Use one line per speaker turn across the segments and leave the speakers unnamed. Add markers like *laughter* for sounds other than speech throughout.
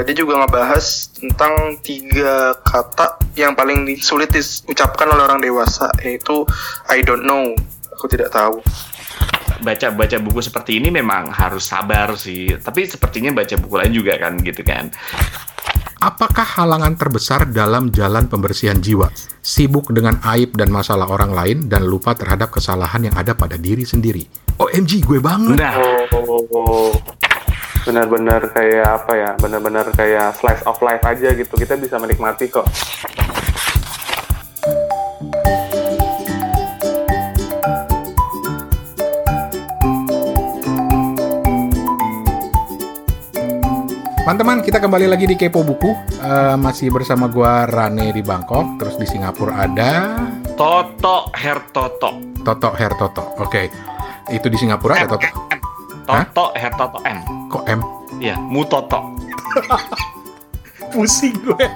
uh, dia juga ngebahas tentang tiga kata yang paling sulit diucapkan oleh orang dewasa yaitu I don't know aku tidak tahu
baca baca buku seperti ini memang harus sabar sih tapi sepertinya baca buku lain juga kan gitu kan
Apakah halangan terbesar dalam jalan pembersihan jiwa? Sibuk dengan aib dan masalah orang lain dan lupa terhadap kesalahan yang ada pada diri sendiri. OMG, gue banget.
nah
Oh, benar-benar kayak apa ya? Benar-benar kayak slice of life aja gitu. Kita bisa menikmati kok.
Teman-teman, kita kembali lagi di Kepo Buku. Eh, masih bersama gua Rane di Bangkok, terus di Singapura ada
Toto Hertoto
Toto Hertoto. Oke. Itu di Singapura ada Toto.
Toto Hertoto M
Kok M?
Iya, Mutoto *laughs*
Pusing gue.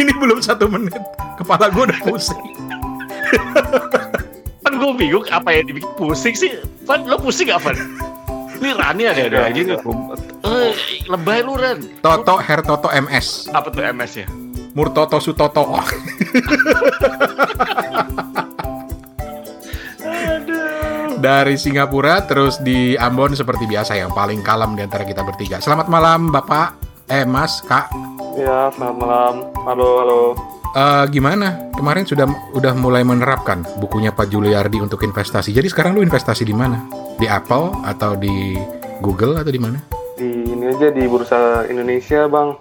Ini belum satu menit. Kepala gue udah pusing.
kan gue bingung apa yang dibikin pusing sih Fan lo pusing gak Fan? ini Rani ada ada aja nih eh, lebay lu Ran
Toto Hertoto MS.
apa tuh MS ya
Murtoto Sutoto. *laughs* Dari Singapura terus di Ambon seperti biasa yang paling kalem di antara kita bertiga. Selamat malam Bapak, eh Mas, Kak.
Ya, selamat malam. Halo, halo.
Eh, gimana? Kemarin sudah udah mulai menerapkan bukunya Pak Juliardi untuk investasi. Jadi sekarang lu investasi di mana? Di Apple atau di Google atau di mana?
Di ini aja di Bursa Indonesia, Bang.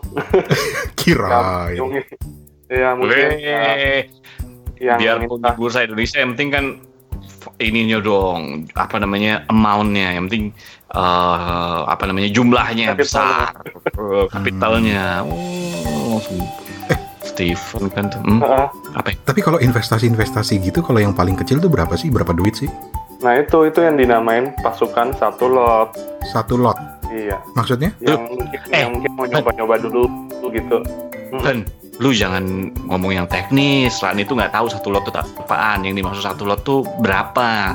Kira.
Ya, mungkin ya,
Boleh.
yang
Biarpun di bursa Indonesia yang penting kan ininya dong apa namanya amountnya yang penting eh, apa namanya jumlahnya
Kapitalnya.
besar *laughs* Eh, kapitalnya oh Steven kan tuh hmm, apa ya?
Tapi kalau investasi-investasi gitu, kalau yang paling kecil tuh berapa sih? Berapa duit sih?
Nah, itu itu yang dinamain pasukan satu lot.
Satu lot.
Iya.
Maksudnya?
Yang mungkin,
Eh.
yang mungkin mau nyoba-nyoba dulu gitu.
Ben, lu jangan ngomong yang teknis. Lan itu nggak tahu satu lot itu apaan. Yang dimaksud satu lot tuh berapa,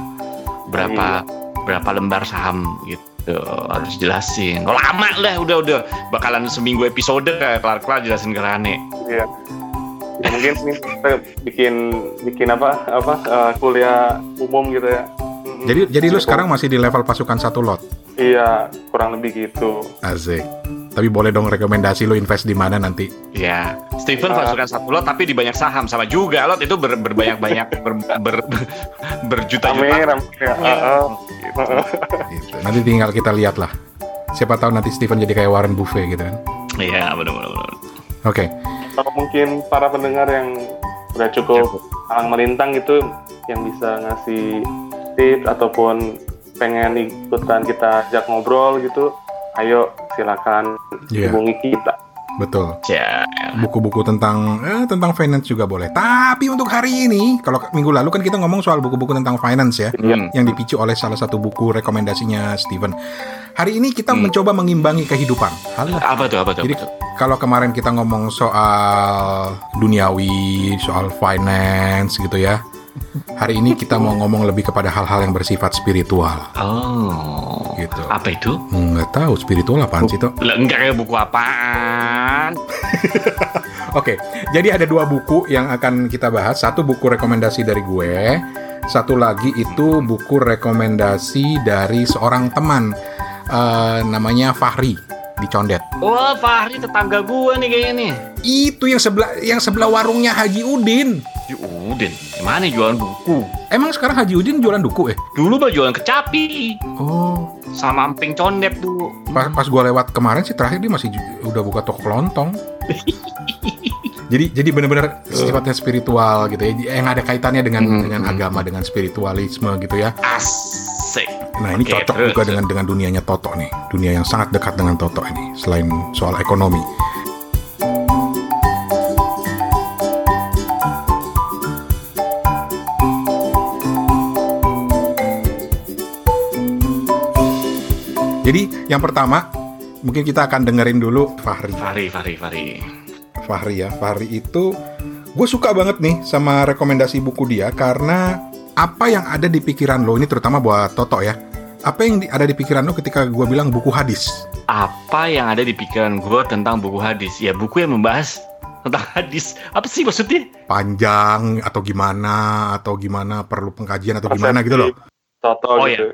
berapa, berapa lembar saham gitu. Harus jelasin. Oh, lama lah, udah udah bakalan seminggu episode kayak kelar kelar jelasin ke Rane.
Iya. Ya, mungkin kita bikin bikin apa apa eh, kuliah umum gitu ya.
Jadi jadi lu sekarang masih di level pasukan satu lot.
Iya, kurang lebih gitu.
Asik. Tapi boleh dong rekomendasi lu invest di mana nanti.
Ya, Steven
Ah.
pasukan satu lot tapi di banyak saham sama juga lot itu ber, berbanyak-banyak ber, ber, ber, berjuta-juta.
Rame, rame. Ya, heeh.
Gitu.
Gitu. Nanti tinggal kita lihat lah. Siapa tahu nanti Steven jadi kayak Warren Buffett gitu kan.
Iya, benar-benar.
Oke.
Atau mungkin para pendengar yang udah cukup alang melintang gitu yang bisa ngasih tips ataupun pengen ikutan kita ajak ngobrol gitu, ayo silakan
Iya.
hubungi kita.
Betul.
Ya,
Buku-buku tentang eh, tentang finance juga boleh. Tapi untuk hari ini, kalau minggu lalu kan kita ngomong soal buku-buku tentang finance ya,
Hmm.
yang dipicu oleh salah satu buku rekomendasinya Steven. Hari ini kita
Hmm.
mencoba mengimbangi kehidupan. Halah.
apa tuh apa tuh?
Jadi
apa tuh?
kalau kemarin kita ngomong soal duniawi, soal finance gitu ya. Hari ini kita mau ngomong lebih kepada hal-hal yang bersifat spiritual.
Oh,
Gitu.
Apa itu?
Nggak tahu spiritual apaan sih, Tok?
Lah, enggak buku apaan? *laughs*
Oke, jadi ada dua buku yang akan kita bahas. Satu buku rekomendasi dari gue, satu lagi itu buku rekomendasi dari seorang teman eh, namanya Fahri di Condet.
Wah, Fahri tetangga gua nih kayaknya nih.
Itu yang sebelah yang sebelah warungnya Haji Udin.
Ya Udin, gimana jualan buku?
Emang sekarang Haji Udin jualan duku eh?
Dulu mah jualan kecapi
Oh,
sama emping condet dulu.
pas, pas gue lewat kemarin sih terakhir dia masih udah buka toko kelontong. *laughs* jadi jadi benar-benar sifatnya spiritual gitu ya, yang ada kaitannya dengan
Hmm,
dengan
hmm.
agama, dengan spiritualisme gitu ya.
Asik.
Nah ini
Oke,
cocok
terus,
juga dengan dengan dunianya Toto nih, dunia yang sangat dekat dengan Toto ini, selain soal ekonomi. Jadi yang pertama mungkin kita akan dengerin dulu Fahri.
Fahri, Fahri, Fahri.
Fahri ya, Fahri itu gue suka banget nih sama rekomendasi buku dia karena apa yang ada di pikiran lo ini terutama buat Toto ya. Apa yang ada di pikiran lo ketika gue bilang buku hadis?
apa yang ada di pikiran gue tentang buku hadis. Ya buku yang membahas tentang hadis. Apa sih maksudnya?
Panjang atau gimana atau gimana perlu pengkajian atau gimana gitu loh.
Toto
Oh,
gitu.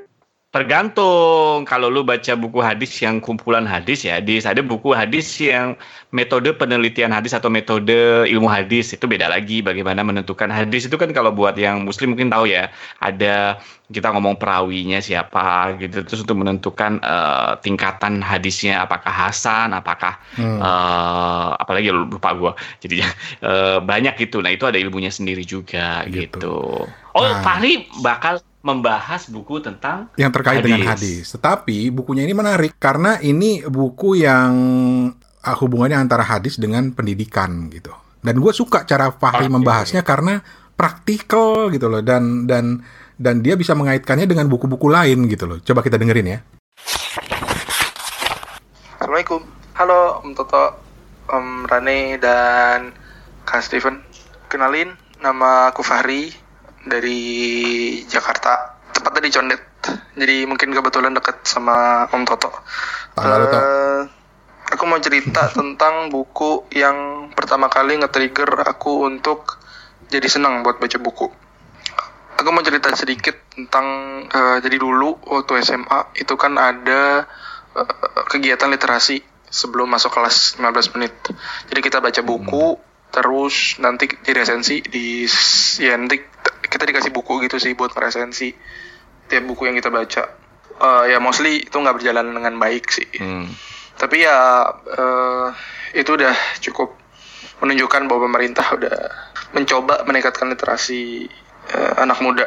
Tergantung kalau lu baca buku hadis yang kumpulan hadis ya, di ada buku hadis yang metode penelitian hadis atau metode ilmu hadis itu beda lagi bagaimana menentukan hadis itu kan kalau buat yang muslim mungkin tahu ya, ada kita ngomong perawinya siapa gitu terus untuk menentukan eh, tingkatan hadisnya apakah hasan, apakah
Hmm.
eh, apalagi lupa gua. Jadi *laughs* eh, banyak gitu. Nah, itu ada ilmunya sendiri juga
Gitu.
gitu. Oh,
Nah.
Fahri bakal membahas buku tentang
yang terkait dengan hadis. Tetapi bukunya ini menarik karena ini buku yang ah, hubungannya antara hadis dengan pendidikan gitu. Dan gue suka cara Fahri membahasnya karena praktikal gitu loh dan dan dan dia bisa mengaitkannya dengan buku-buku lain gitu loh. Coba kita dengerin ya.
Assalamualaikum. Halo Om Toto, Om Rane dan Kak Steven. Kenalin, nama aku Fahri dari Jakarta. Tepatnya di Condet. Jadi mungkin kebetulan deket sama Om Toto.
Tanggal.
Eh, aku mau cerita *laughs* tentang buku yang pertama kali nge-trigger aku untuk jadi senang buat baca buku. Aku mau cerita sedikit tentang eh, jadi dulu waktu SMA itu kan ada eh, kegiatan literasi sebelum masuk kelas 15 menit. Jadi kita baca buku terus nanti di resensi di ya nanti kita dikasih buku gitu sih buat resensi tiap buku yang kita baca. Eh, ya mostly itu nggak berjalan dengan baik sih
Hmm.
tapi ya eh, itu udah cukup menunjukkan bahwa pemerintah udah mencoba meningkatkan literasi eh, anak muda.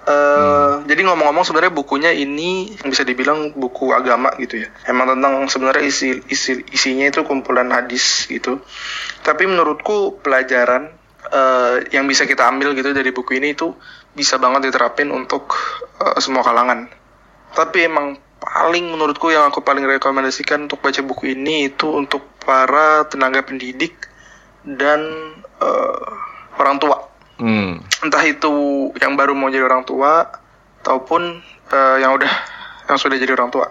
Eh, Jadi ngomong-ngomong sebenarnya bukunya ini bisa dibilang buku agama gitu ya. Emang tentang sebenarnya isi, isi isinya itu kumpulan hadis gitu. Tapi menurutku pelajaran eh, yang bisa kita ambil gitu dari buku ini itu bisa banget diterapin untuk eh, semua kalangan. Tapi emang paling menurutku yang aku paling rekomendasikan untuk baca buku ini itu untuk para tenaga pendidik dan eh, orang tua.
Hmm.
Entah itu yang baru mau jadi orang tua ataupun eh, yang udah yang sudah jadi orang tua.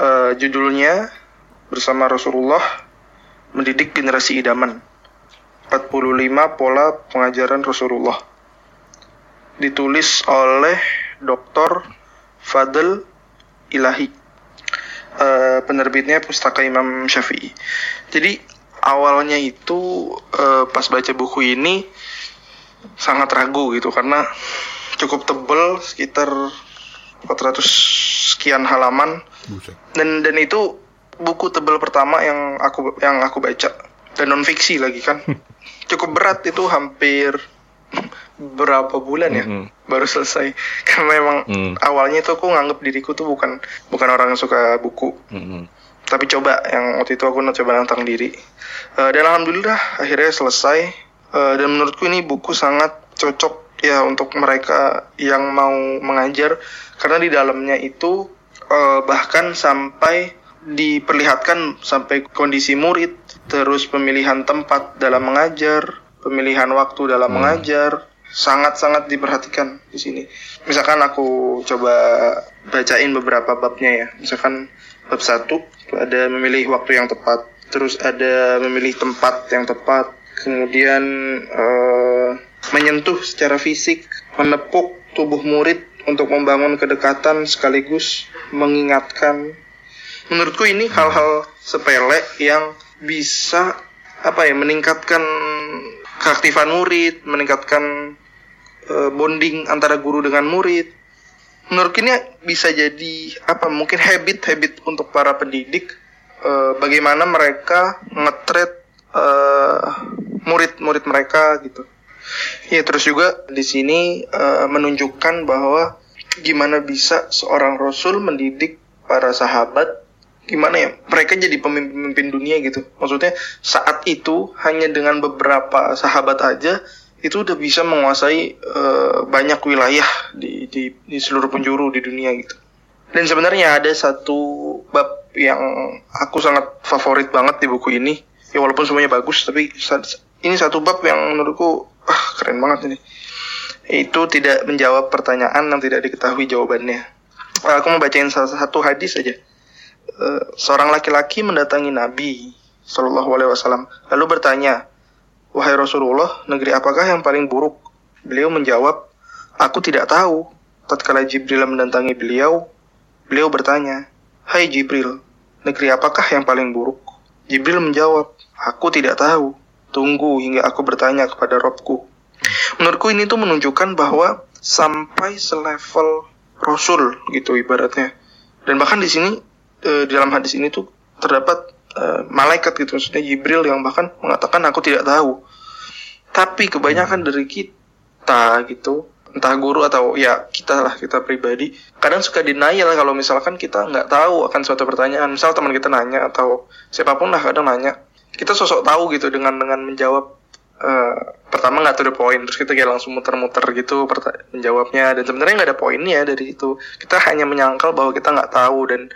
Eh, judulnya bersama Rasulullah mendidik generasi idaman. 45 pola pengajaran Rasulullah. Ditulis oleh Dr. Fadl Ilahi. Eh, penerbitnya Pustaka Imam Syafi'i. Jadi awalnya itu eh, pas baca buku ini sangat ragu gitu karena cukup tebel sekitar 400 sekian halaman dan dan itu buku tebel pertama yang aku yang aku baca dan non fiksi lagi kan *laughs* cukup berat itu hampir berapa bulan ya
Mhm.
baru selesai *laughs* karena memang
Hmm.
awalnya itu aku nganggep diriku tuh bukan bukan orang yang suka buku
Hmm.
tapi coba yang waktu itu aku coba nantang diri Eh, dan alhamdulillah akhirnya selesai Eh, dan menurutku ini buku sangat cocok ya untuk mereka yang mau mengajar karena di dalamnya itu eh, bahkan sampai diperlihatkan sampai kondisi murid terus pemilihan tempat dalam mengajar pemilihan waktu dalam mengajar sangat-sangat diperhatikan di sini. Misalkan aku coba bacain beberapa babnya ya. Misalkan bab satu ada memilih waktu yang tepat terus ada memilih tempat yang tepat kemudian eh, menyentuh secara fisik menepuk tubuh murid untuk membangun kedekatan sekaligus mengingatkan. Menurutku ini hal-hal sepele yang bisa apa ya meningkatkan keaktifan murid meningkatkan eh, bonding antara guru dengan murid. Menurut ini bisa jadi apa mungkin habit habit untuk para pendidik eh, bagaimana mereka ngetret eh, murid-murid mereka gitu. Ya terus juga di sini eh, menunjukkan bahwa gimana bisa seorang rasul mendidik para sahabat gimana ya mereka jadi pemimpin-pemimpin dunia gitu. Maksudnya saat itu hanya dengan beberapa sahabat aja itu udah bisa menguasai eh, banyak wilayah di, di di seluruh penjuru di dunia gitu. Dan sebenarnya ada satu bab yang aku sangat favorit banget di buku ini. Ya walaupun semuanya bagus tapi ini satu bab yang menurutku ah keren banget ini. Itu tidak menjawab pertanyaan yang tidak diketahui jawabannya. Aku mau bacain salah satu hadis aja seorang laki-laki mendatangi Nabi Shallallahu Alaihi Wasallam lalu bertanya, wahai Rasulullah, negeri apakah yang paling buruk? Beliau menjawab, aku tidak tahu. Tatkala Jibril mendatangi beliau, beliau bertanya, Hai Jibril, negeri apakah yang paling buruk? Jibril menjawab, aku tidak tahu. Tunggu hingga aku bertanya kepada Robku. Menurutku ini tuh menunjukkan bahwa sampai selevel Rasul gitu ibaratnya. Dan bahkan di sini eh, di dalam hadis ini tuh terdapat eh, malaikat gitu maksudnya Jibril yang bahkan mengatakan aku tidak tahu. Tapi kebanyakan dari kita gitu entah guru atau ya kita lah kita pribadi kadang suka denial kalau misalkan kita nggak tahu akan suatu pertanyaan. Misal teman kita nanya atau siapa pun lah kadang nanya. Kita sosok tahu gitu dengan dengan menjawab eh, pertama nggak to the point terus kita kayak langsung muter-muter gitu menjawabnya. Dan sebenarnya nggak ada poinnya dari itu kita hanya menyangkal bahwa kita nggak tahu dan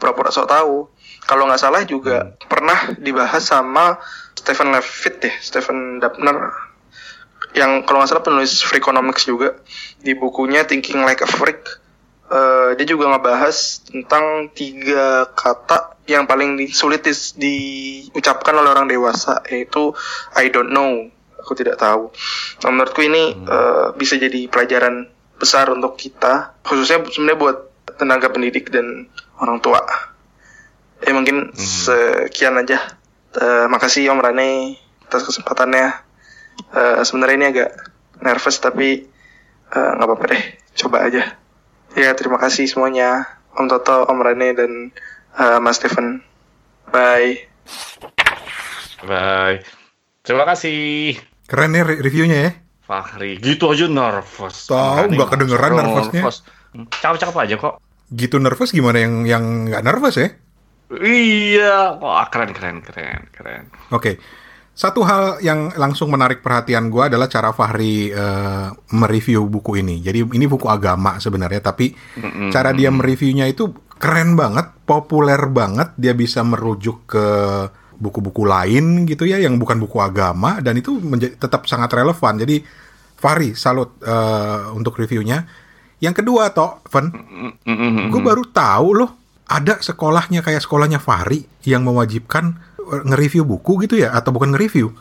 pura-pura sok tahu. Kalau nggak salah juga pernah dibahas sama Stephen Levitt deh Stephen Dapner. Yang kalau nggak salah penulis Freakonomics juga di bukunya Thinking Like a Freak. Eh, dia juga ngebahas tentang tiga kata yang paling sulit diucapkan oleh orang dewasa yaitu I don't know aku tidak tahu. Nah, menurutku ini eh, bisa jadi pelajaran besar untuk kita khususnya sebenarnya buat tenaga pendidik dan orang tua ya mungkin sekian aja Eh, makasih Om Rane atas kesempatannya Eh, sebenarnya ini agak nervous tapi eh, nggak apa-apa deh coba aja ya terima kasih semuanya Om Toto Om Rane dan eh, Mas Steven bye
Bye. Terima kasih.
Keren ya re- reviewnya ya.
Fahri, gitu aja nervous.
Tahu, nggak kedengeran nervousnya.
nervous. Cakep-cakep aja kok.
Gitu nervous gimana yang yang nggak nervous ya?
Iya, wah keren keren keren keren.
Oke. Satu hal yang langsung menarik perhatian gue adalah cara Fahri eh, mereview buku ini. Jadi ini buku agama sebenarnya, tapi cara dia mereviewnya itu keren banget, populer banget. Dia bisa merujuk ke buku-buku lain gitu ya, yang bukan buku agama dan itu menjadi tetap sangat relevan. Jadi Fahri, salut eh, untuk reviewnya. Yang kedua, toh, Ven, gue baru tahu loh ada sekolahnya kayak sekolahnya Fahri yang mewajibkan eh, nge-review buku gitu ya? Atau bukan nge-review?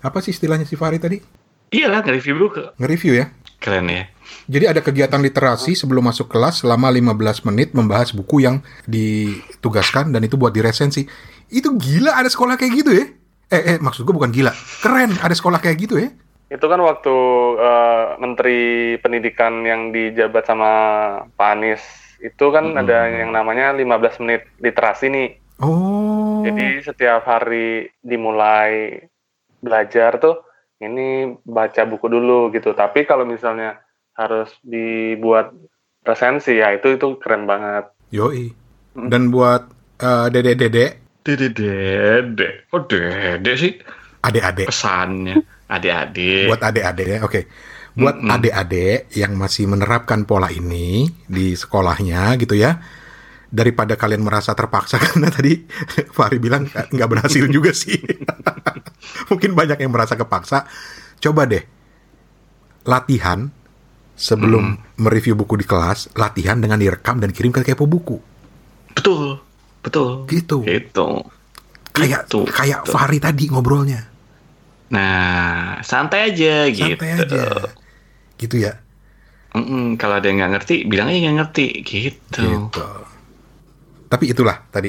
Apa sih istilahnya si Fahri tadi?
Iya lah, nge-review buku.
nge-review ya?
Keren ya.
jadi ada kegiatan literasi sebelum masuk kelas selama 15 menit membahas buku yang ditugaskan dan itu buat diresensi. Itu gila ada sekolah kayak gitu ya? Eh, eh maksud gue bukan gila. Keren ada sekolah kayak gitu ya
Itu kan waktu eh, Menteri Pendidikan yang dijabat sama Pak Anies itu kan ada yang namanya 15 menit literasi nih.
oh
Jadi setiap hari dimulai belajar tuh ini baca buku dulu gitu. Tapi kalau misalnya harus dibuat resensi ya itu itu keren banget.
yoi dan buat eh, dede-dede
Dede dede. Oh dede sih
adik-adik
pesannya. Adik-adik.
buat adik-adik ya oke buat adik-adik yang masih menerapkan pola ini di sekolahnya gitu ya daripada kalian merasa terpaksa *laughs* karena tadi Fahri bilang "Eh, nggak berhasil juga sih *laughs* mungkin banyak yang merasa kepaksa coba deh latihan sebelum mereview buku di kelas latihan dengan direkam dan kirim ke kepo buku
Betul. Betul.
gitu
Gitu.
kayak
Gitu.
kayak Fahri tadi ngobrolnya
Nah, santai aja gitu.
santai aja gitu ya
Mm-mm, kalau ada yang nggak ngerti, bilang aja nggak ngerti gitu.
Gitu. Tapi itulah tadi.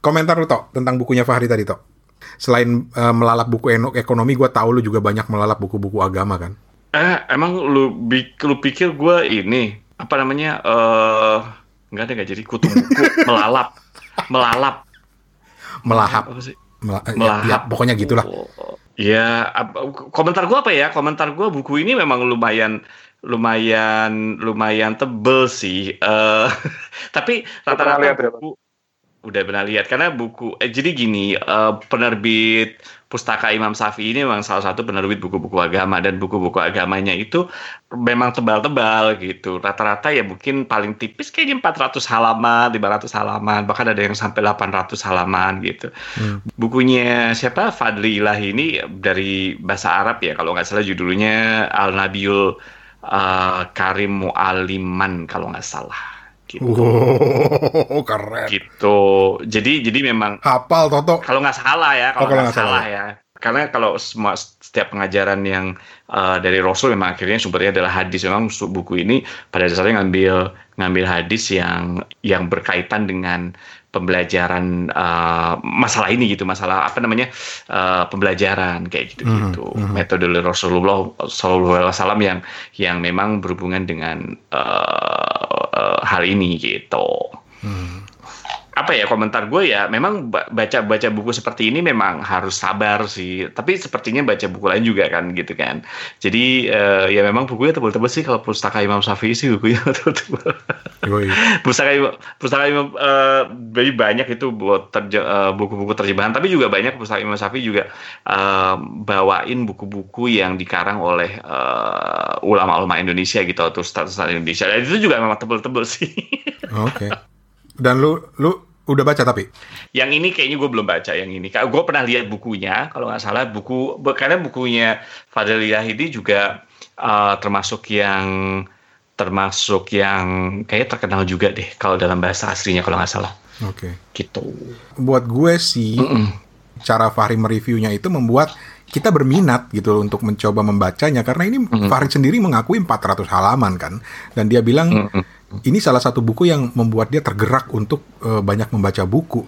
Komentar lu Tok tentang bukunya Fahri tadi Tok. Selain eh, melalap buku ekonomi, gue tahu lu juga banyak melalap buku-buku agama kan.
Eh, emang lu, lu pikir gue ini apa namanya? Eh, nggak ada nggak jadi kutu buku *laughs* melalap, melalap,
Melahap.
apa sih?
Mela- ya-
Melahap.
ya, pokoknya gitulah.
Oh, Ya, komentar gua apa ya? Komentar gua buku ini memang lumayan lumayan lumayan tebel sih. Eh *laughs* tapi rata-rata
ya,
buku udah pernah lihat karena buku eh, jadi gini eh, penerbit pustaka Imam Syafi'i ini memang salah satu penerbit buku-buku agama dan buku-buku agamanya itu memang tebal-tebal gitu. Rata-rata ya mungkin paling tipis kayaknya 400 halaman, 500 halaman, bahkan ada yang sampai 800 halaman gitu. Bukunya siapa? Fadli Ilahi ini dari bahasa Arab ya kalau nggak salah judulnya Al Nabiul uh, Karim Mu'aliman kalau nggak salah gitu.
Wow, *laughs* keren.
Gitu. Jadi jadi memang
Hafal Toto.
kalau nggak salah ya,
Oh,
kalau
kalau
nggak
nggak
salah ya. Karena kalau semua setiap pengajaran yang uh, dari Rasul memang akhirnya sumbernya adalah hadis. Memang buku ini pada dasarnya ngambil ngambil hadis yang yang berkaitan dengan pembelajaran uh, masalah ini gitu, masalah apa namanya uh, pembelajaran kayak gitu gitu.
Mhm, mhm.
Metode Rasulullah Shallallahu Alaihi Wasallam yang yang memang berhubungan dengan uh, uh, hal ini gitu
Hmm.
Apa ya komentar gue ya memang ba- baca baca buku seperti ini memang harus sabar sih. Tapi sepertinya baca buku lain juga kan gitu kan. Jadi eh, ya memang bukunya tebel-tebel sih kalau pustaka Imam Syafi'i sih bukunya *laughs* tebel-tebel.
Yoi.
pustaka Imam pustaka Imam eh, jadi banyak itu buat terje- eh, buku-buku terjemahan. Tapi juga banyak pustaka Imam Syafi'i juga eh, bawain buku-buku yang dikarang oleh eh, ulama-ulama Indonesia gitu atau ustaz-ustaz Indonesia. Dan itu juga memang tebel-tebel sih.
Oke. Dan lu lu udah baca tapi?
Yang ini kayaknya gue belum baca yang ini. Gue pernah lihat bukunya, kalau nggak salah buku karena bukunya Fadil Yahidi juga uh, termasuk yang termasuk yang kayak terkenal juga deh kalau dalam bahasa aslinya kalau nggak salah
Oke.
gitu.
Buat gue sih
Mm-mm.
cara Fahri mereviewnya itu membuat kita berminat gitu loh untuk mencoba membacanya karena ini Fahri sendiri mengakui 400 halaman kan dan dia bilang
Mm-mm.
Ini salah satu buku yang membuat dia tergerak untuk eh, banyak membaca buku.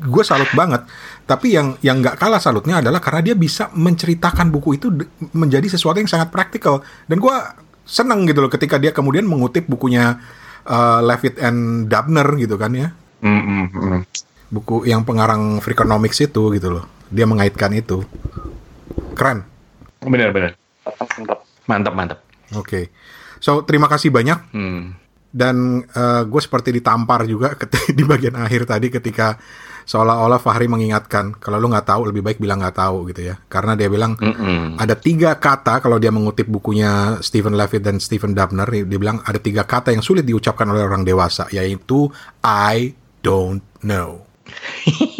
Gue salut banget. Tapi yang yang nggak kalah salutnya adalah karena dia bisa menceritakan buku itu menjadi sesuatu yang sangat praktikal. Dan gue senang gitu loh ketika dia kemudian mengutip bukunya eh, Levitt and Dubner gitu kan ya.
Mm-mm.
Buku yang pengarang Freakonomics itu gitu loh. Dia mengaitkan itu. Keren.
Benar-benar
Mantap.
mantap mantap.
Oke. So, terima kasih banyak
Hmm.
Dan gue seperti ditampar juga *laughs* di bagian akhir tadi ketika seolah-olah Fahri mengingatkan kalau lu nggak tahu lebih baik bilang nggak tahu gitu ya karena dia bilang
Mm-mm.
ada tiga kata kalau dia mengutip bukunya Stephen Levitt dan Stephen Dubner dia bilang ada tiga kata yang sulit diucapkan oleh orang dewasa yaitu I don't know *laughs*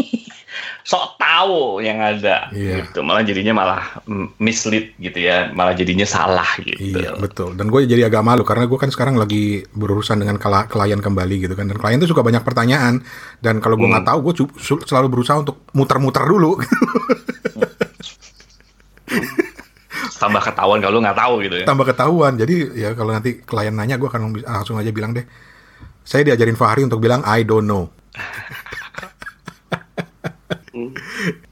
sok tahu yang ada.
Iya.
gitu. Malah jadinya malah mislead gitu ya. Malah jadinya salah gitu.
Iya betul. Dan gue jadi agak malu karena gue kan sekarang lagi berurusan dengan klien kembali gitu kan. Dan klien tuh suka banyak pertanyaan. Dan kalau gue nggak tahu gue selalu berusaha untuk muter-muter dulu. *laughs*
Tambah ketahuan kalau nggak tahu gitu ya.
Tambah ketahuan. Jadi ya kalau nanti klien nanya gue akan langsung aja bilang deh saya diajarin Fahri untuk bilang I don't know *laughs*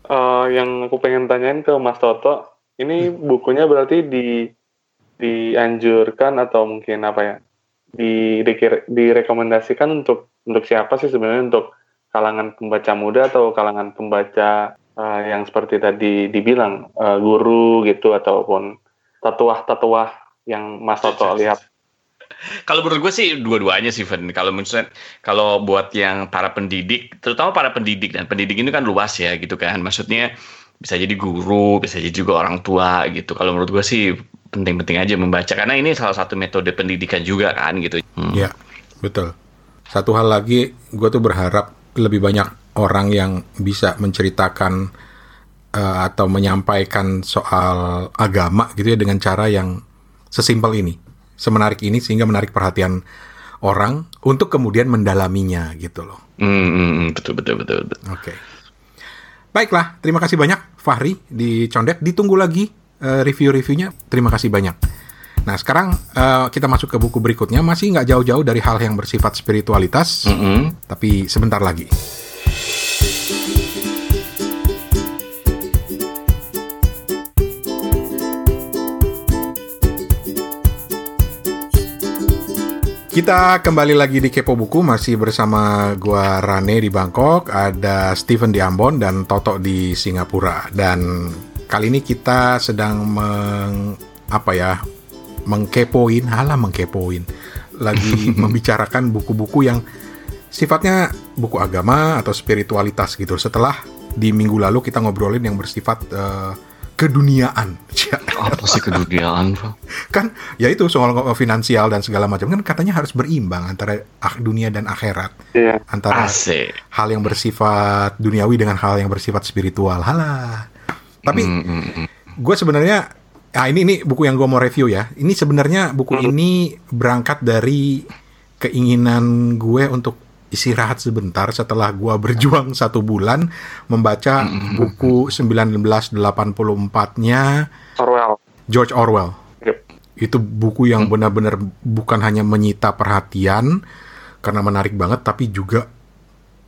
Eh, yang aku pengen tanyain ke Mas Toto, ini bukunya berarti di dianjurkan atau mungkin apa ya? Di, dikir- direkomendasikan untuk untuk siapa sih sebenarnya untuk kalangan pembaca muda atau kalangan pembaca eh, yang seperti tadi dibilang eh, guru gitu ataupun tatuah-tatuah yang Mas Toto lihat.
Kalau menurut gue sih dua-duanya sih, Fen. Kalau menurut kalau buat yang para pendidik, terutama para pendidik dan pendidik ini kan luas ya gitu kan. Maksudnya bisa jadi guru, bisa jadi juga orang tua gitu. Kalau menurut gue sih penting-penting aja membaca karena ini salah satu metode pendidikan juga kan gitu. Hmm.
ya betul satu hal lagi gue tuh berharap lebih banyak orang yang bisa menceritakan eh, atau menyampaikan soal agama gitu ya dengan cara yang sesimpel ini semenarik ini sehingga menarik perhatian orang untuk kemudian mendalaminya gitu loh
Hmm, hmm, hmm, betul betul betul. betul.
Oke. Baiklah, terima kasih banyak Fahri di Condet. Ditunggu lagi eh, review-reviewnya. Terima kasih banyak. Nah, sekarang eh, kita masuk ke buku berikutnya. Masih nggak jauh-jauh dari hal yang bersifat spiritualitas,
Mm-mm.
tapi sebentar lagi. Kita kembali lagi di Kepo Buku masih bersama gua Rane di Bangkok, ada Steven di Ambon dan Toto di Singapura. Dan kali ini kita sedang meng apa ya? mengkepoin, halah mengkepoin. Lagi *laughs* membicarakan buku-buku yang sifatnya buku agama atau spiritualitas gitu. Setelah di minggu lalu kita ngobrolin yang bersifat eh, keduniaan. *laughs*
Apa sih keduniaan? Pak?
kan ya itu soal finansial dan segala macam kan katanya harus berimbang antara ak- dunia dan akhirat
Iya.
antara
Asik.
hal yang bersifat duniawi dengan hal yang bersifat spiritual halah tapi
Mm, mm, mm.
gue sebenarnya ah ini ini buku yang gue mau review ya ini sebenarnya buku ini berangkat dari keinginan gue untuk istirahat sebentar setelah gue berjuang satu bulan membaca buku 1984-nya
Orwell.
George Orwell.
Yep.
Itu buku yang benar-benar bukan hanya menyita perhatian karena menarik banget, tapi juga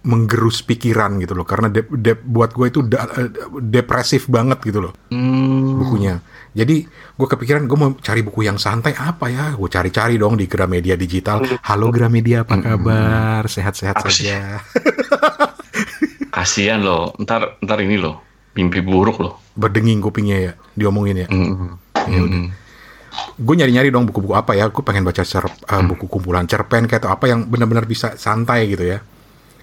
menggerus pikiran gitu loh. Karena de- de- buat gue itu eh, depresif banget gitu loh
Hmm.
bukunya. Jadi gue kepikiran gue mau cari buku yang santai apa ya? Gue cari-cari dong di Gramedia Digital. Halo Gramedia, apa kabar? Sehat-sehat
sih?
saja.
Kasihan loh. Ntar ntar ini loh. Mimpi buruk loh.
Berdenging kupingnya ya, diomongin ya.
Hmm.
Ya udah. Gue nyari-nyari dong buku-buku apa ya? Gue pengen baca cer- eh, buku kumpulan cerpen kayak atau apa yang benar-benar bisa santai gitu ya.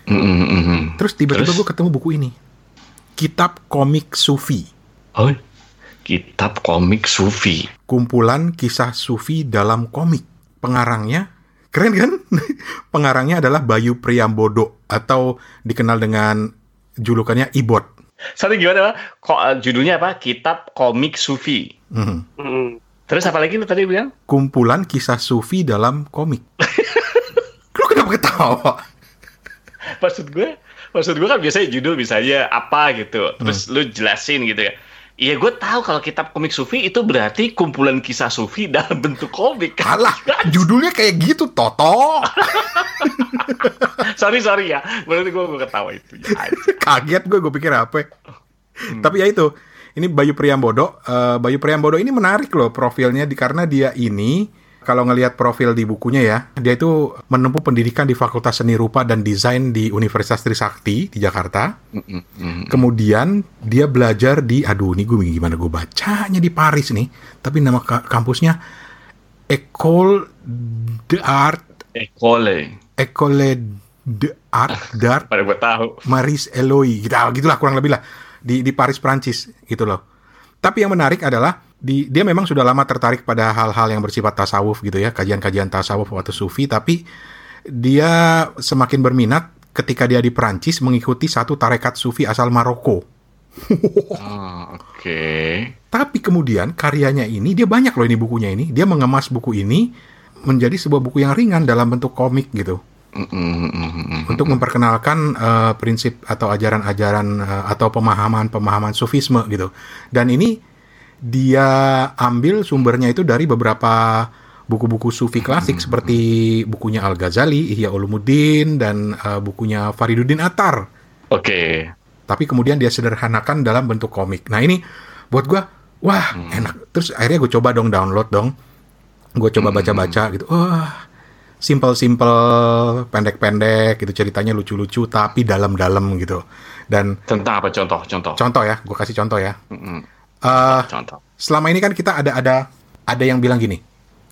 Hmm, hmm, hmm, hmm.
Terus tiba-tiba gue ketemu buku ini. Kitab komik Sufi.
Oh, kitab komik Sufi.
Kumpulan kisah Sufi dalam komik. Pengarangnya keren kan? *laughs* Pengarangnya adalah Bayu Priambodo atau dikenal dengan julukannya Ibot.
Satu gimana pak? Kok eh, judulnya apa? Kitab komik Sufi.
Mhm.
Mm-mm.
Terus apa lagi lu tadi bilang?
Kumpulan kisah Sufi dalam komik. *laughs* Lu kenapa ketawa?
Maksud gue, maksud gue kan biasanya judul misalnya apa gitu. Terus lu jelasin gitu ya. Iya gue tahu kalau kitab komik Sufi itu berarti kumpulan kisah Sufi *laughs* dalam bentuk komik.
Alah, *laughs* judulnya kayak gitu, Toto. *laughs*
sorry sorry ya. Berarti gue gue ketawa itu. Ya.
Kaget gue, gue pikir apa. Tapi ya itu, ini Bayu Priambodo. Eh, Bayu Priambodo ini menarik loh profilnya di karena dia ini kalau ngelihat profil di bukunya ya, dia itu menempuh pendidikan di Fakultas Seni Rupa dan Desain di Universitas Trisakti di Jakarta.
Mm, mm.
Kemudian dia belajar di, aduh ini gue gimana gue bacanya di Paris nih. Tapi nama ka- kampusnya École d'Art,
Ekole.
École d'Art, *laughs* d'Art
Pada gue tahu.
Maris Eloy gitu ah, gitulah kurang lebih lah di di Paris Prancis gitu loh. Tapi yang menarik adalah di dia memang sudah lama tertarik pada hal-hal yang bersifat tasawuf gitu ya, kajian-kajian tasawuf atau sufi tapi dia semakin berminat ketika dia di Prancis mengikuti satu tarekat sufi asal Maroko.
Oh, Oke.
Tapi kemudian karyanya ini dia banyak loh ini bukunya ini, dia mengemas buku ini menjadi sebuah buku yang ringan dalam bentuk komik gitu. Untuk memperkenalkan eh, prinsip atau ajaran-ajaran eh, atau pemahaman-pemahaman sufisme gitu. Dan ini dia ambil sumbernya itu dari beberapa buku-buku sufi klasik seperti bukunya Al Ghazali, Ihya Ulumuddin dan eh, bukunya Fariduddin Attar.
Oke.
Tapi kemudian dia sederhanakan dalam bentuk komik. Nah ini buat gua wah enak. Terus akhirnya gue coba dong download dong. Gue coba baca-baca gitu. Wah simple-simple, pendek-pendek gitu ceritanya lucu-lucu tapi dalam-dalam gitu. Dan
Tentang apa contoh? Contoh.
contoh ya, gue kasih contoh ya.
Mm,
Eh
Contoh.
selama ini kan kita ada ada ada yang bilang gini.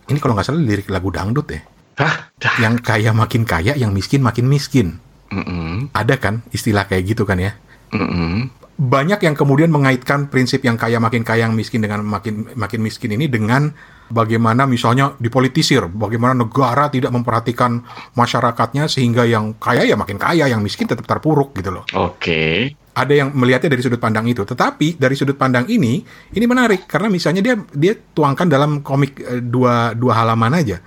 Ini kalau nggak salah lirik lagu dangdut ya.
Hah?
Yang kaya makin kaya, yang miskin makin miskin.
Mm, mm,
Ada kan istilah kayak gitu kan ya.
mm, mm.
banyak yang kemudian mengaitkan prinsip yang kaya makin kaya yang miskin dengan makin makin miskin ini dengan bagaimana misalnya dipolitisir, bagaimana negara tidak memperhatikan masyarakatnya sehingga yang kaya ya makin kaya, yang miskin tetap terpuruk gitu loh.
Oke.
Ada yang melihatnya dari sudut pandang itu, tetapi dari sudut pandang ini ini menarik karena misalnya dia dia tuangkan dalam komik eh, dua dua halaman aja.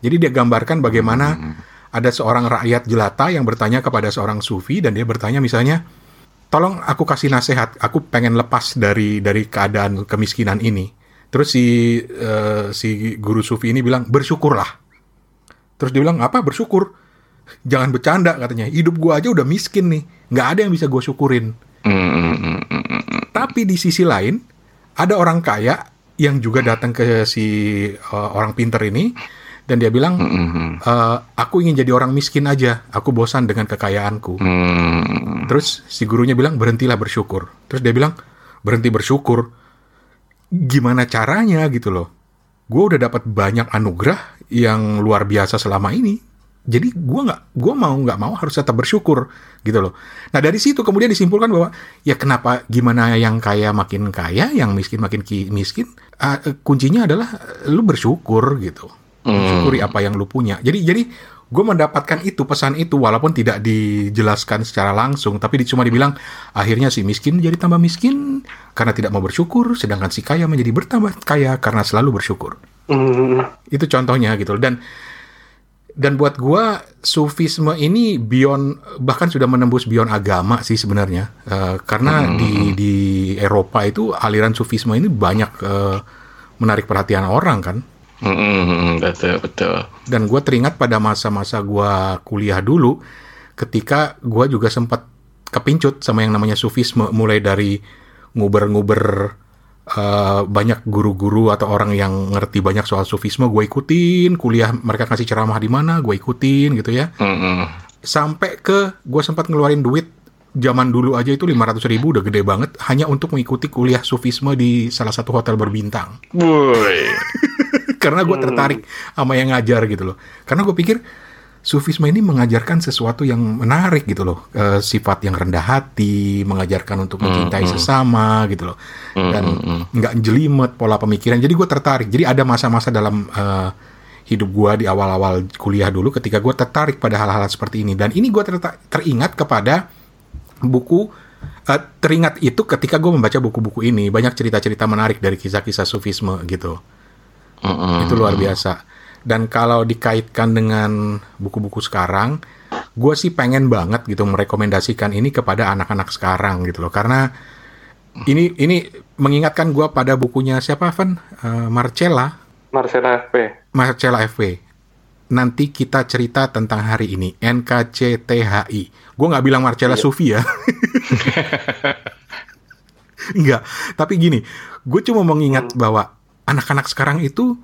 Jadi dia gambarkan bagaimana ada seorang rakyat jelata yang bertanya kepada seorang sufi dan dia bertanya misalnya, tolong aku kasih nasihat, aku pengen lepas dari dari keadaan kemiskinan ini. Terus si eh, si guru sufi ini bilang bersyukurlah. Terus dia bilang apa bersyukur? Jangan bercanda katanya. Hidup gua aja udah miskin nih, nggak ada yang bisa gue syukurin.
Mm, mm, mm.
Tapi di sisi lain ada orang kaya yang juga datang ke si eh, orang pinter ini dan dia bilang, "Eh, aku ingin jadi orang miskin aja. Aku bosan dengan kekayaanku. Terus si gurunya bilang berhentilah bersyukur. Terus dia bilang berhenti bersyukur. Gimana caranya gitu loh? Gue udah dapat banyak anugerah yang luar biasa selama ini. Jadi gue nggak, gue mau nggak mau harus tetap bersyukur gitu loh. Nah dari situ kemudian disimpulkan bahwa ya kenapa gimana yang kaya makin kaya, yang miskin makin ki- miskin. Eh, kuncinya adalah eh, lu bersyukur gitu. Syukuri apa yang lu punya. Jadi jadi gue mendapatkan itu pesan itu walaupun tidak dijelaskan secara langsung, tapi cuma dibilang akhirnya si miskin jadi tambah miskin karena tidak mau bersyukur, sedangkan si kaya menjadi bertambah kaya karena selalu bersyukur.
Mm,
Itu contohnya gitu. Dan Dan buat gua sufisme ini beyond bahkan sudah menembus beyond agama sih sebenarnya. Eh, karena di di Eropa itu aliran sufisme ini banyak eh, menarik perhatian orang kan.
Mm-mm, betul betul.
Dan gue teringat pada masa-masa gua kuliah dulu, ketika gua juga sempat kepincut sama yang namanya sufisme, mulai dari nguber-nguber eh, banyak guru-guru atau orang yang ngerti banyak soal sufisme, gue ikutin, kuliah mereka kasih ceramah di mana, gue ikutin gitu ya.
Mm-mm.
Sampai ke gue sempat ngeluarin duit zaman dulu aja itu 500 ribu udah gede banget hanya untuk mengikuti kuliah sufisme di salah satu hotel berbintang
Woi. *laughs*
karena gue tertarik sama yang ngajar gitu loh. Karena gue pikir sufisme ini mengajarkan sesuatu yang menarik gitu loh, Eh, sifat yang rendah hati, mengajarkan untuk mencintai sesama gitu loh, dan nggak jelimet pola pemikiran. Jadi gue tertarik. Jadi ada masa-masa dalam eh, hidup gue di awal-awal kuliah dulu ketika gue tertarik pada hal-hal seperti ini. Dan ini gue teringat kepada buku eh, teringat itu ketika gue membaca buku-buku ini banyak cerita-cerita menarik dari kisah-kisah sufisme gitu
Mm-mm.
itu luar biasa. Dan kalau dikaitkan dengan buku-buku sekarang, gue sih pengen banget gitu merekomendasikan ini kepada anak-anak sekarang gitu loh, karena ini ini mengingatkan gue pada bukunya siapa Van Eh, Marcella
Marcella FP.
Marcella FW. Nanti kita cerita tentang hari ini NKCTHI. Gue nggak bilang Marcella Sufi ya. Enggak, *laughs* tapi gini, gue cuma mengingat bahwa anak-anak sekarang itu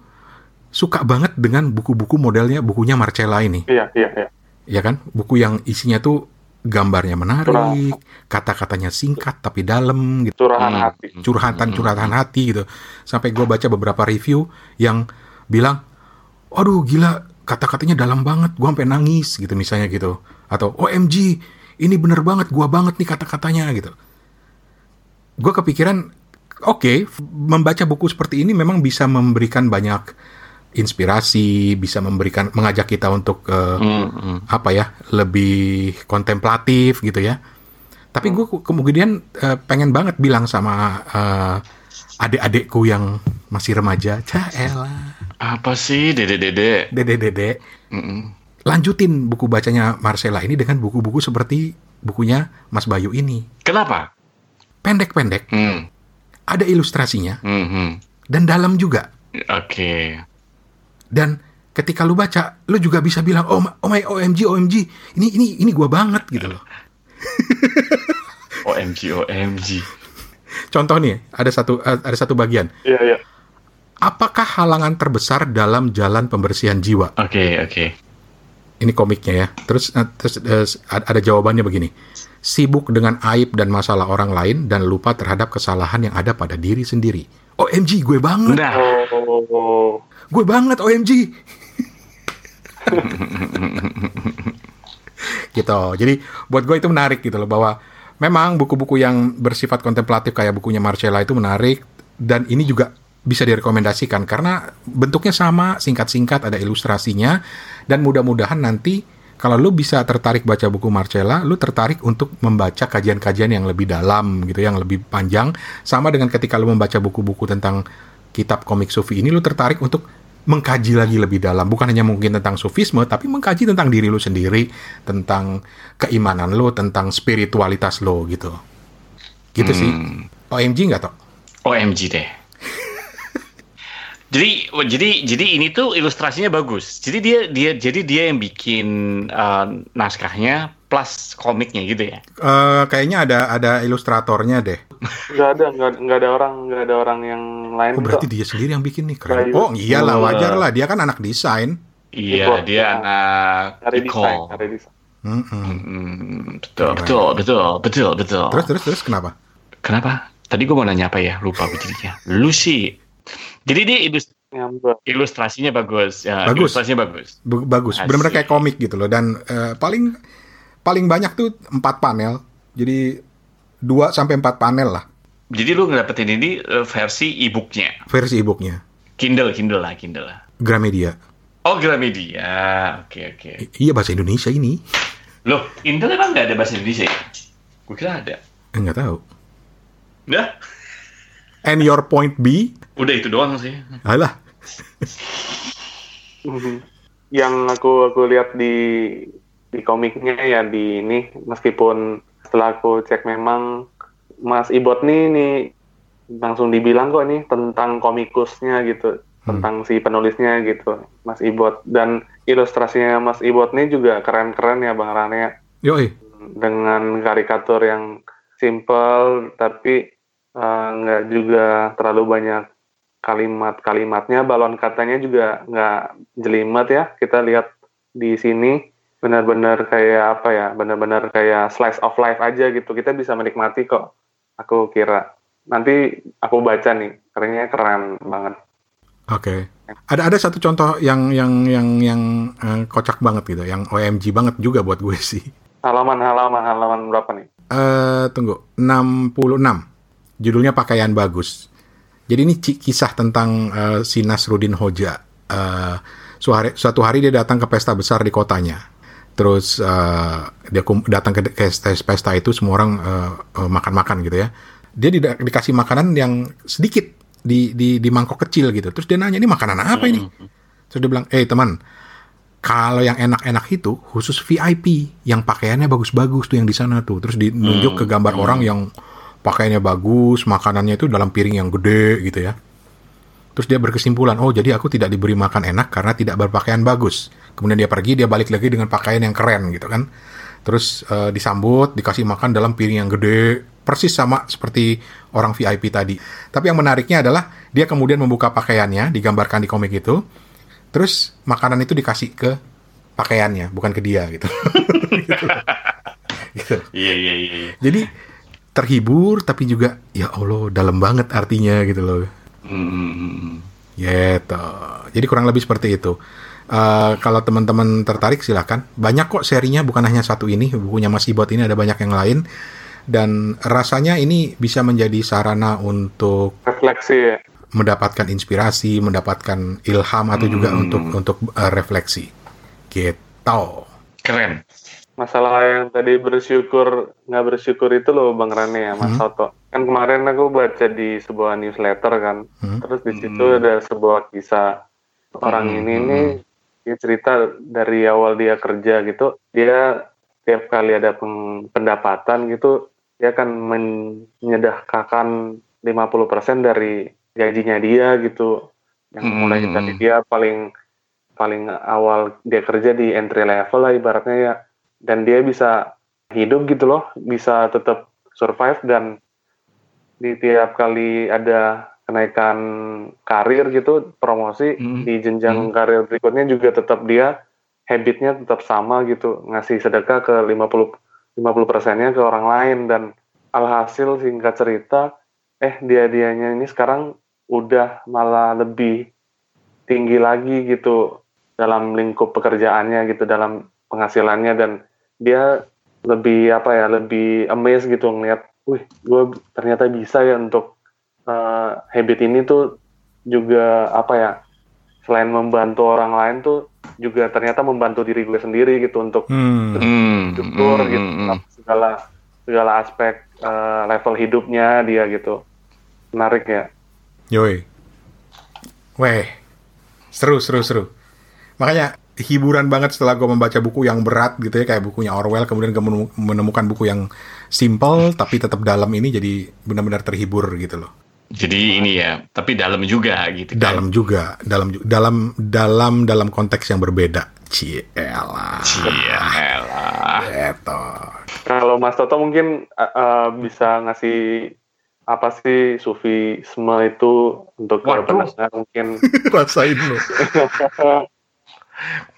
suka banget dengan buku-buku modelnya bukunya Marcella ini,
Iya, iya, iya.
ya kan? Buku yang isinya tuh gambarnya menarik, kata-katanya singkat tapi dalam gitu,
Curahan
Hmm.
hati.
curhatan-curhatan hati gitu. Sampai gue baca beberapa review yang bilang, aduh gila kata-katanya dalam banget, gue sampai nangis gitu misalnya gitu. Atau OMG, ini bener banget, gua banget nih kata-katanya gitu. Gue kepikiran, oke, f- membaca buku seperti ini memang bisa memberikan banyak inspirasi, bisa memberikan mengajak kita untuk eh,
Mm-mm.
apa ya lebih kontemplatif gitu ya. Tapi gue kemudian eh, pengen banget bilang sama eh, adik-adikku yang masih remaja, cah elah,
Apa sih dede-dede?
dede-dede,
Mm-mm.
lanjutin buku bacanya Marcella ini dengan buku-buku seperti bukunya Mas Bayu ini.
Kenapa?
Pendek-pendek,
Hmm.
ada ilustrasinya,
Mhm.
dan dalam juga.
Oke.
Dan ketika lu baca, lu juga bisa bilang, oh, oh my OMG, OMG, ini ini ini gua banget gitu loh. *laughs*
OMG OMG.
Contoh nih, ada satu ada satu bagian.
Iya, iya.
Apakah halangan terbesar dalam jalan pembersihan jiwa?
Oke oke.
Ini komiknya ya. Terus, eh, terus ada ada jawabannya begini. Sibuk dengan aib dan masalah orang lain dan lupa terhadap kesalahan yang ada pada diri sendiri. OMG, gue banget.
Nah,
Oh,
Gue banget OMG. *laughs* gitu. Jadi buat gue itu menarik gitu loh bahwa memang buku-buku yang bersifat kontemplatif kayak bukunya Marcella itu menarik dan ini juga bisa direkomendasikan karena bentuknya sama, singkat-singkat, ada ilustrasinya dan mudah-mudahan nanti kalau lu bisa tertarik baca buku Marcella, lu tertarik untuk membaca kajian-kajian yang lebih dalam gitu, yang lebih panjang sama dengan ketika lu membaca buku-buku tentang kitab komik sufi ini lu tertarik untuk mengkaji lagi lebih dalam. Bukan hanya mungkin tentang sufisme tapi mengkaji tentang diri lu sendiri tentang keimanan lu tentang spiritualitas lo gitu. Gitu sih. OMG nggak toh
OMG deh. *laughs* jadi jadi jadi ini tuh ilustrasinya bagus. Jadi dia dia jadi dia yang bikin uh, naskahnya plus komiknya gitu ya.
Eh, kayaknya ada ada ilustratornya deh
nggak ada, nggak, nggak ada orang, nggak ada orang yang lain
oh
kok.
berarti dia sendiri yang bikin nih keren oh iyalah wajar lah dia kan anak desain
Iya, dia anak
Cari desain,
Nicole.
cari desain.
Mm-mm.
Hmm, betul, betul, betul, betul, betul.
terus terus terus kenapa
Kenapa? Tadi gue mau nanya apa ya? Lupa gue jadinya. Lu sih. Jadi dia ilus-
Nyamber.
ilustrasinya bagus. Ya,
Bagus.
Ilustrasinya bagus.
B- bagus benar-benar kayak komik gitu loh dan eh, paling paling banyak tuh empat panel jadi dua sampai empat panel lah
Jadi lu ngedapetin ini eh, versi e-booknya.
versi e-booknya
Kindle, Kindle lah, Kindle lah.
Gramedia
Oh, Gramedia. Oke, oke.
I- iya bahasa Indonesia ini
Loh, Kindle emang nggak ada bahasa Indonesia ya? Gue kira ada.
Eh, nggak tahu
Udah?
and your point B
Udah itu doang sih.
alah
Mhm. *laughs* yang aku aku lihat di di komiknya ya di ini meskipun setelah aku cek memang Mas Ibot nih nih langsung dibilang kok nih tentang komikusnya gitu tentang si penulisnya gitu Mas Ibot. Dan ilustrasinya Mas Ibot nih juga keren-keren ya Bang Rane.
Yoi.
dengan karikatur yang simple tapi eh, nggak juga terlalu banyak kalimat-kalimatnya. Balon katanya juga nggak jelimet ya. Kita lihat di sini benar-benar kayak apa ya benar-benar kayak slice of life aja gitu kita bisa menikmati kok aku kira nanti aku baca nih kerennya keren banget
Oke. Ada ada satu contoh yang yang yang yang eh, kocak banget gitu, yang OMG banget juga buat gue sih.
halaman halaman halaman berapa nih
Eh tunggu, 66. Judulnya Pakaian Bagus. Jadi ini kisah tentang eh, si Nasruddin Hoja. Hari, suatu hari dia datang ke pesta besar di kotanya. Terus eh, dia kum- datang ke, ke pesta itu semua orang eh, eh, makan-makan gitu ya. Dia tidak dikasih makanan yang sedikit di, di di mangkok kecil gitu. Terus dia nanya ini makanan apa ini? Terus dia bilang, eh teman, kalau yang enak-enak itu khusus VIP yang pakaiannya bagus-bagus tuh yang di sana tuh. Terus dinunjuk ke gambar orang yang pakaiannya bagus, makanannya itu dalam piring yang gede gitu ya. Terus dia berkesimpulan, oh jadi aku tidak diberi makan enak karena tidak berpakaian bagus. Kemudian dia pergi, dia balik lagi dengan pakaian yang keren gitu kan. Terus eh, disambut, dikasih makan dalam piring yang gede, persis sama seperti orang VIP tadi. Tapi yang menariknya adalah dia kemudian membuka pakaiannya, digambarkan di komik itu, terus makanan itu dikasih ke pakaiannya, bukan ke dia gitu. *laughs* Gitu. Gitu.
Iya iya iya. iya.
Jadi terhibur tapi juga ya Allah dalam banget artinya gitu loh.
Hmm, hmm.
Gitu. Jadi kurang lebih seperti itu. Eh, kalau teman-teman tertarik silahkan. Banyak kok serinya bukan hanya satu ini. Bukunya Mas Ibot ini ada banyak yang lain. Dan rasanya ini bisa menjadi sarana untuk
refleksi ya
mendapatkan inspirasi, mendapatkan ilham atau juga
Hmm.
untuk untuk eh, refleksi. Gitu.
Keren.
masalah yang tadi bersyukur nggak bersyukur itu loh bang Rane ya mas
Hmm.
Soto kan kemarin aku baca di sebuah newsletter kan
Hmm.
terus di situ
Hmm.
ada sebuah kisah orang
Hmm,
ini
hmm,
nih dia cerita dari awal dia kerja gitu dia tiap kali ada pendapatan gitu dia akan menyedekahkan 50% dari gajinya dia gitu yang
Hmm,
mulai
hmm, hmm.
dia paling paling awal dia kerja di entry level lah ibaratnya ya dan dia bisa hidup gitu loh bisa tetap survive dan di tiap kali ada kenaikan karir gitu promosi
Hmm.
di jenjang
Hmm.
karir berikutnya juga tetap dia habitnya tetap sama gitu ngasih sedekah ke 50 50 persennya ke orang lain dan alhasil singkat cerita eh dia dianya ini sekarang udah malah lebih tinggi lagi gitu dalam lingkup pekerjaannya gitu dalam penghasilannya dan dia lebih apa ya lebih amazed gitu ngeliat, wih gue ternyata bisa ya untuk eh, habit ini tuh juga apa ya selain membantu orang lain tuh juga ternyata membantu diri gue sendiri gitu untuk
Hmm.
Hmm,
syukur
hmm,
gitu
hmm, hmm.
segala segala aspek eh, level hidupnya dia gitu menarik ya
Yoi. Weh, seru, seru, seru. Makanya hiburan banget setelah gue membaca buku yang berat gitu ya, kayak bukunya Orwell, kemudian gue menemu- menemukan buku yang simple tapi tetap dalam ini jadi benar-benar terhibur gitu loh.
Jadi ini ya, tapi dalam juga gitu kan.
Dalam juga, dalam dalam dalam dalam konteks yang berbeda. Cielah.
Iya, elah.
Gitu.
kalau Mas Toto mungkin eh, bisa ngasih apa sih sufisme itu untuk
Waduh.
pendengar mungkin *laughs*
Rasain lo. *laughs*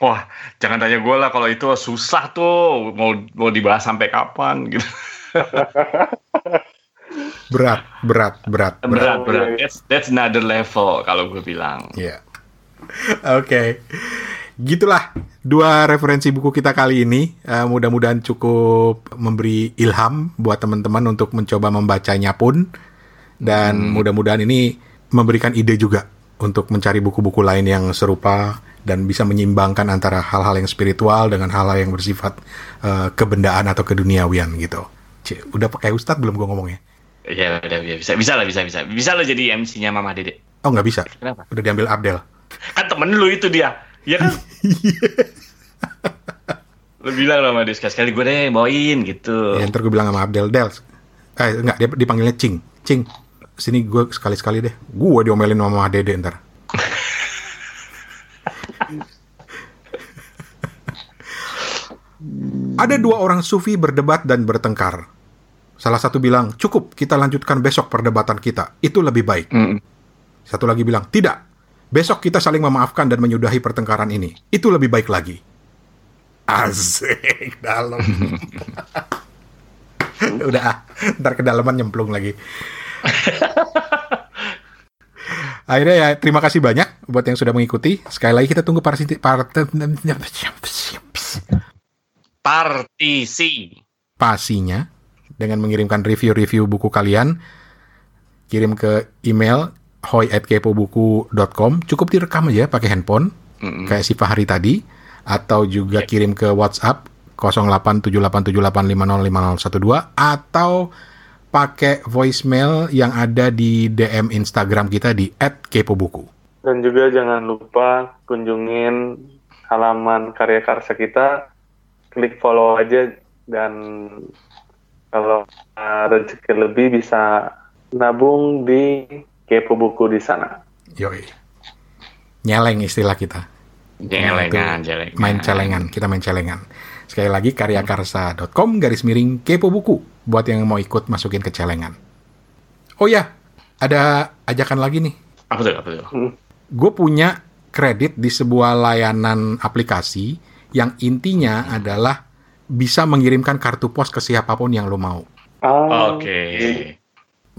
Wah, jangan tanya gue lah kalau itu susah tuh mau mau dibahas sampai kapan gitu. *laughs*
Berat, berat, berat, berat.
Berat, berat.
iya, iya.
That's, that's another level kalau gue bilang.
Iya. *laughs* Oke. Gitulah dua referensi buku kita kali ini. Eh, mudah-mudahan cukup memberi ilham buat teman-teman untuk mencoba membacanya pun. Dan
Hmm.
mudah-mudahan ini memberikan ide juga untuk mencari buku-buku lain yang serupa dan bisa menyeimbangkan antara hal-hal yang spiritual dengan hal-hal yang bersifat eh, kebendaan atau keduniawian gitu. Cik, udah pakai ustadz belum gue ngomongnya?
Ya udah ya, bisa bisa lah bisa bisa bisa lo jadi MC-nya Mama Dede.
Oh nggak bisa.
Kenapa?
Udah diambil Abdel.
Kan temen lu itu dia Iya kan? *laughs* Lu bilang sama dia sekali-sekali gue deh bawain gitu.
Ya, ntar gue bilang sama Abdel Del. Eh enggak, dia dipanggilnya Cing. Cing, sini gue sekali-sekali deh. Gue diomelin sama Dede ntar. *laughs* Ada dua orang sufi berdebat dan bertengkar. Salah satu bilang, cukup kita lanjutkan besok perdebatan kita. Itu lebih baik.
Mm.
Satu lagi bilang, tidak. Besok kita saling memaafkan dan menyudahi pertengkaran ini. Itu lebih baik lagi. Asik, dalam. Udah, ah. ntar kedalaman nyemplung lagi. Akhirnya ya, terima kasih banyak buat yang sudah mengikuti. Sekali lagi kita tunggu partisi... part-
Partisi.
Pasinya dengan mengirimkan review-review buku kalian. Kirim ke email hoy@kepobuku.com. Cukup direkam aja pakai handphone
Mm-mm.
kayak si Fahri tadi atau juga kirim ke WhatsApp 087878505012 atau pakai voicemail yang ada di DM Instagram kita di @kepobuku.
Dan juga jangan lupa kunjungin halaman karya karsa kita, klik follow aja dan kalau uh, rezeki lebih bisa nabung di kepo buku di sana.
Yoi. Nyeleng istilah kita.
Jelengan,
Itu
jelengan.
Main celengan, kita main celengan. Sekali lagi karyakarsa.com garis miring kepo buku buat yang mau ikut masukin ke celengan. Oh ya, ada ajakan lagi nih.
Apa tuh? Apa tuh?
Gue punya kredit di sebuah layanan aplikasi yang intinya adalah bisa mengirimkan kartu pos ke siapa pun yang lo mau.
Ah,
Oke.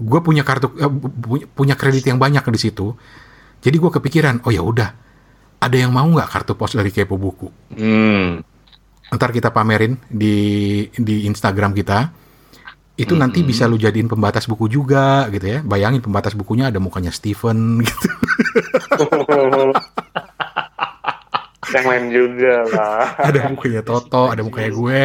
Gue punya kartu eh, pu- punya kredit yang banyak di situ. Jadi gue kepikiran, oh ya udah, ada yang mau nggak kartu pos dari Kepo Buku?
Hmm.
Ntar kita pamerin di di Instagram kita. Itu nanti bisa lu jadiin pembatas buku juga gitu ya. Bayangin pembatas bukunya ada mukanya Steven gitu. *laughs*
yang lain juga lah. *laughs*
ada mukanya Toto, ada mukanya gue.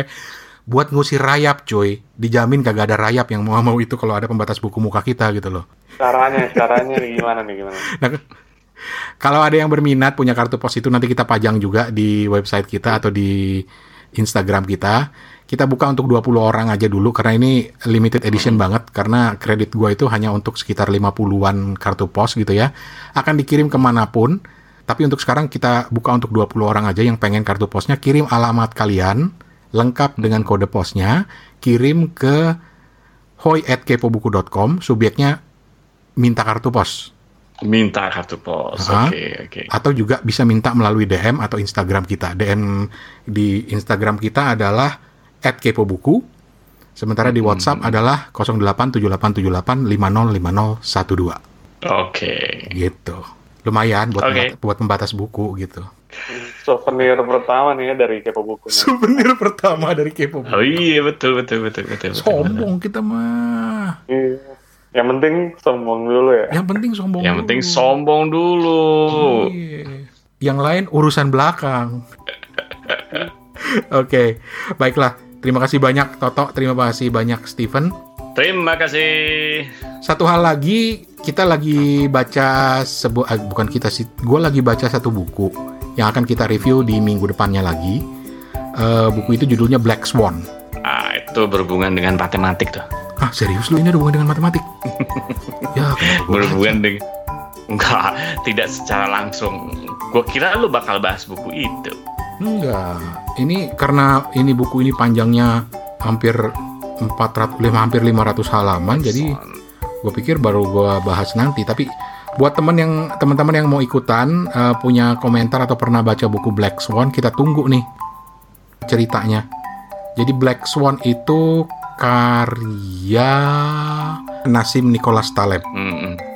Buat ngusir rayap, coy. Dijamin kagak ada rayap yang mau mau itu kalau ada pembatas buku muka kita gitu loh.
Caranya, caranya nih gimana nih gimana? *laughs*
Nah, kalau ada yang berminat punya kartu pos itu nanti kita pajang juga di website kita atau di Instagram kita. Kita buka untuk 20 orang aja dulu karena ini limited edition banget karena kredit gua itu hanya untuk sekitar 50-an kartu pos gitu ya. Akan dikirim ke mana pun. Tapi untuk sekarang kita buka untuk 20 orang aja yang pengen kartu posnya. Kirim alamat kalian lengkap dengan kode posnya. Kirim ke hoy@kepobuku.com. Subjeknya minta kartu pos.
Minta kartu pos. Oke, oke.
atau juga bisa minta melalui DM atau Instagram kita. DM di Instagram kita adalah @kepobuku. Sementara di WhatsApp adalah 087878505012
Oke.
gitu. Lumayan buat
Oke.
pembat- buat pembatas buku gitu.
Souvenir pertama nih ya dari kepo buku.
Souvenir pertama dari Kepo.
Oh iya betul betul betul betul. betul, betul.
Sombong kita mah.
Iya. Yang penting sombong dulu ya.
Yang penting sombong.
Yang
dulu.
penting sombong dulu.
Iya. Yang lain urusan belakang. *laughs* Oke, baiklah. Terima kasih banyak Toto, terima kasih banyak Steven.
Terima kasih.
Satu hal lagi, kita lagi baca sebuah eh, bukan kita sih, gue lagi baca satu buku yang akan kita review di minggu depannya lagi. Eh, buku itu judulnya Black Swan.
Ah, itu berhubungan dengan matematik tuh.
Ah serius lu ini ada hubungan dengan matematik? *laughs* ya
Berhubungan dengan Enggak, tidak secara langsung. Gue kira lu bakal bahas buku itu.
Enggak. Ini karena ini buku ini panjangnya hampir 400 lima hampir 500 halaman jadi gue pikir baru gue bahas nanti. Tapi buat temen yang teman-teman yang mau ikutan eh, punya komentar atau pernah baca buku Black Swan kita tunggu nih ceritanya. Jadi Black Swan itu karya Nasim Nicholas Taleb.
Mm-mm.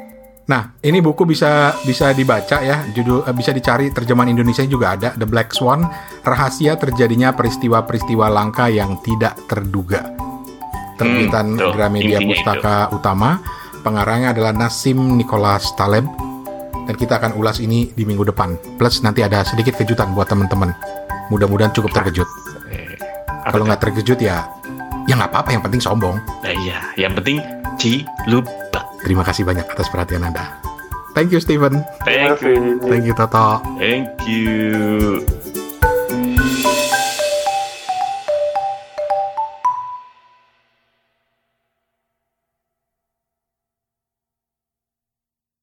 Nah, ini buku bisa bisa dibaca ya, judul eh, bisa dicari terjemahan Indonesia juga ada, The Black Swan: Rahasia Terjadinya Peristiwa-peristiwa Langka yang Tidak Terduga. Terbitan
Hmm, tuh,
Gramedia Pustaka Utama, pengarangnya adalah Nasim Nicholas Taleb. Dan kita akan ulas ini di minggu depan. Plus nanti ada sedikit kejutan buat teman-teman. Mudah-mudahan cukup terkejut.
Eh,
Kalau nggak terkejut ya, ya nggak apa-apa. Yang penting sombong.
Nah, iya, yang penting ciluba.
Terima kasih banyak atas perhatian Anda. Thank you Steven.
Thank you.
Thank you Toto.
Thank you.